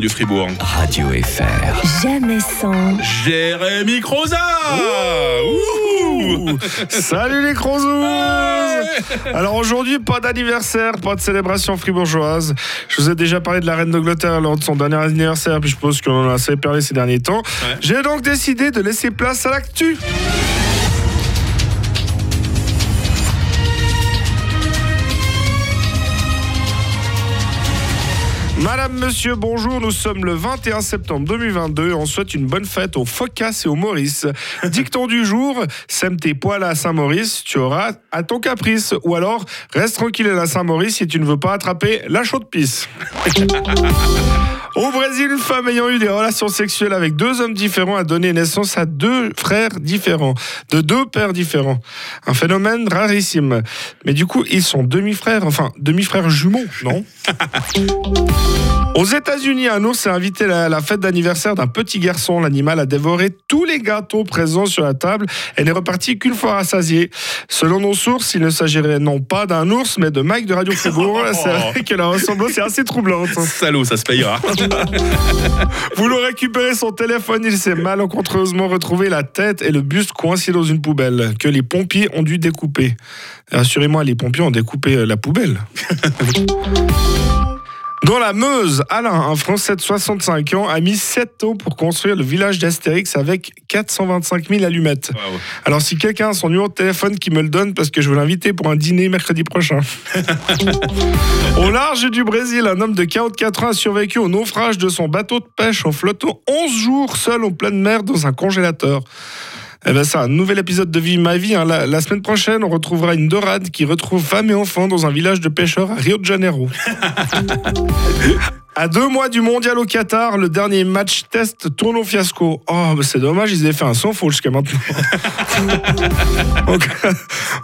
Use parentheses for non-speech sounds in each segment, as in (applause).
du Fribourg. Radio FR. Jamais sans. Jérémy Croza Salut les Crozous Alors aujourd'hui, pas d'anniversaire, pas de célébration fribourgeoise. Je vous ai déjà parlé de la reine d'Angleterre lors de son dernier anniversaire, puis je pense qu'on en a assez parlé ces derniers temps. J'ai donc décidé de laisser place à l'actu. Madame, monsieur, bonjour. Nous sommes le 21 septembre 2022. On souhaite une bonne fête aux Focas et aux Maurice. (laughs) Dicton du jour sème tes poils à Saint-Maurice, tu auras à ton caprice. Ou alors, reste tranquille à la Saint-Maurice si tu ne veux pas attraper la chaude pisse. (laughs) Au Brésil, une femme ayant eu des relations sexuelles avec deux hommes différents a donné naissance à deux frères différents, de deux pères différents. Un phénomène rarissime. Mais du coup, ils sont demi-frères, enfin, demi-frères jumeaux, non? Aux États-Unis, un ours a invité à la fête d'anniversaire d'un petit garçon. L'animal a dévoré tous les gâteaux présents sur la table et n'est reparti qu'une fois rassasié. Selon nos sources, il ne s'agirait non pas d'un ours, mais de Mike de Radio Fribourg. (laughs) C'est vrai que la ressemblance est assez troublante. Salaud, ça se payera. (laughs) Vous l'aurez récupéré son téléphone, il s'est malencontreusement retrouvé la tête et le buste coincés dans une poubelle que les pompiers ont dû découper. Rassurez-moi, les pompiers ont découpé euh, la poubelle. (laughs) Dans la Meuse, Alain, un Français de 65 ans, a mis 7 ans pour construire le village d'Astérix avec 425 000 allumettes. Alors si quelqu'un a son numéro de téléphone qui me le donne parce que je veux l'inviter pour un dîner mercredi prochain. (laughs) au large du Brésil, un homme de 44 ans a survécu au naufrage de son bateau de pêche en flottant 11 jours seul en pleine mer dans un congélateur. Eh ben ça, un nouvel épisode de Vie ma vie. hein. La, la semaine prochaine, on retrouvera une dorade qui retrouve femme et enfants dans un village de pêcheurs à Rio de Janeiro. (laughs) À deux mois du mondial au Qatar, le dernier match test tourne au fiasco. Oh, bah c'est dommage, ils avaient fait un sans faute jusqu'à maintenant. (laughs)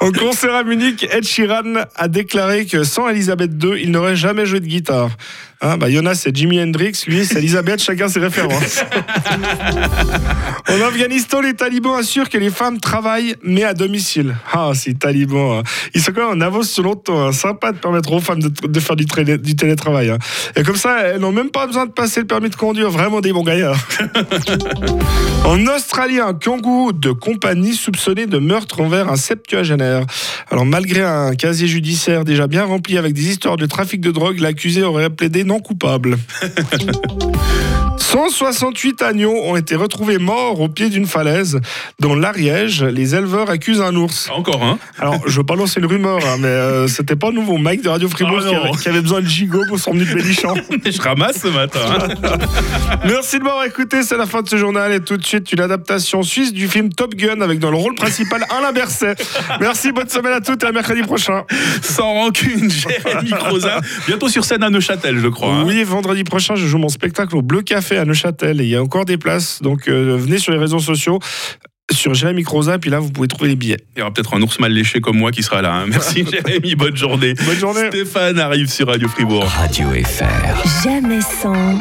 en, (laughs) concert à Munich, Ed Sheeran a déclaré que sans Elisabeth II, il n'aurait jamais joué de guitare. Hein, bah, Jonas, c'est Jimi Hendrix, lui, c'est Elisabeth, (laughs) chacun ses références. en Afghanistan, les talibans assurent que les femmes travaillent, mais à domicile. Ah, ces talibans, hein. ils sont quand même en avance sur longtemps. Hein. Sympa de permettre aux femmes de, de faire du télétravail. hein. Et comme ça, elles n'ont même pas besoin de passer le permis de conduire. Vraiment des bons gaillards. (laughs) En Australie, un kangourou de compagnie soupçonné de meurtre envers un septuagénaire. Alors, malgré un casier judiciaire déjà bien rempli avec des histoires de trafic de drogue, l'accusé aurait plaidé non coupable. (laughs) 168 agneaux ont été retrouvés morts au pied d'une falaise. Dans l'Ariège, les éleveurs accusent un ours. Encore un Alors, je veux pas lancer une rumeur, hein, mais euh, c'était pas nouveau. Mike de Radio Fribourg Ah qui, avait, qui avait besoin de gigot pour son menu de Bélichamp. (laughs) Je ramasse ce matin. hein. (laughs) Merci de m'avoir écouté, c'est la fin de ce journal et tout de suite une adaptation suisse du film Top Gun avec dans le rôle principal Alain Berset. Merci, bonne semaine à toutes et à mercredi prochain. Sans rancune, Jérémy Croza. Bientôt sur scène à Neuchâtel, je crois. hein. Oui, vendredi prochain, je joue mon spectacle au Bleu Café à Neuchâtel et il y a encore des places, donc euh, venez sur les réseaux sociaux. Sur Jérémy Croza, puis là vous pouvez trouver les billets. Il y aura peut-être un ours mal léché comme moi qui sera là. hein. Merci (laughs) Jérémy, bonne journée. Bonne journée. Stéphane arrive sur Radio Fribourg. Radio FR. Jamais sans.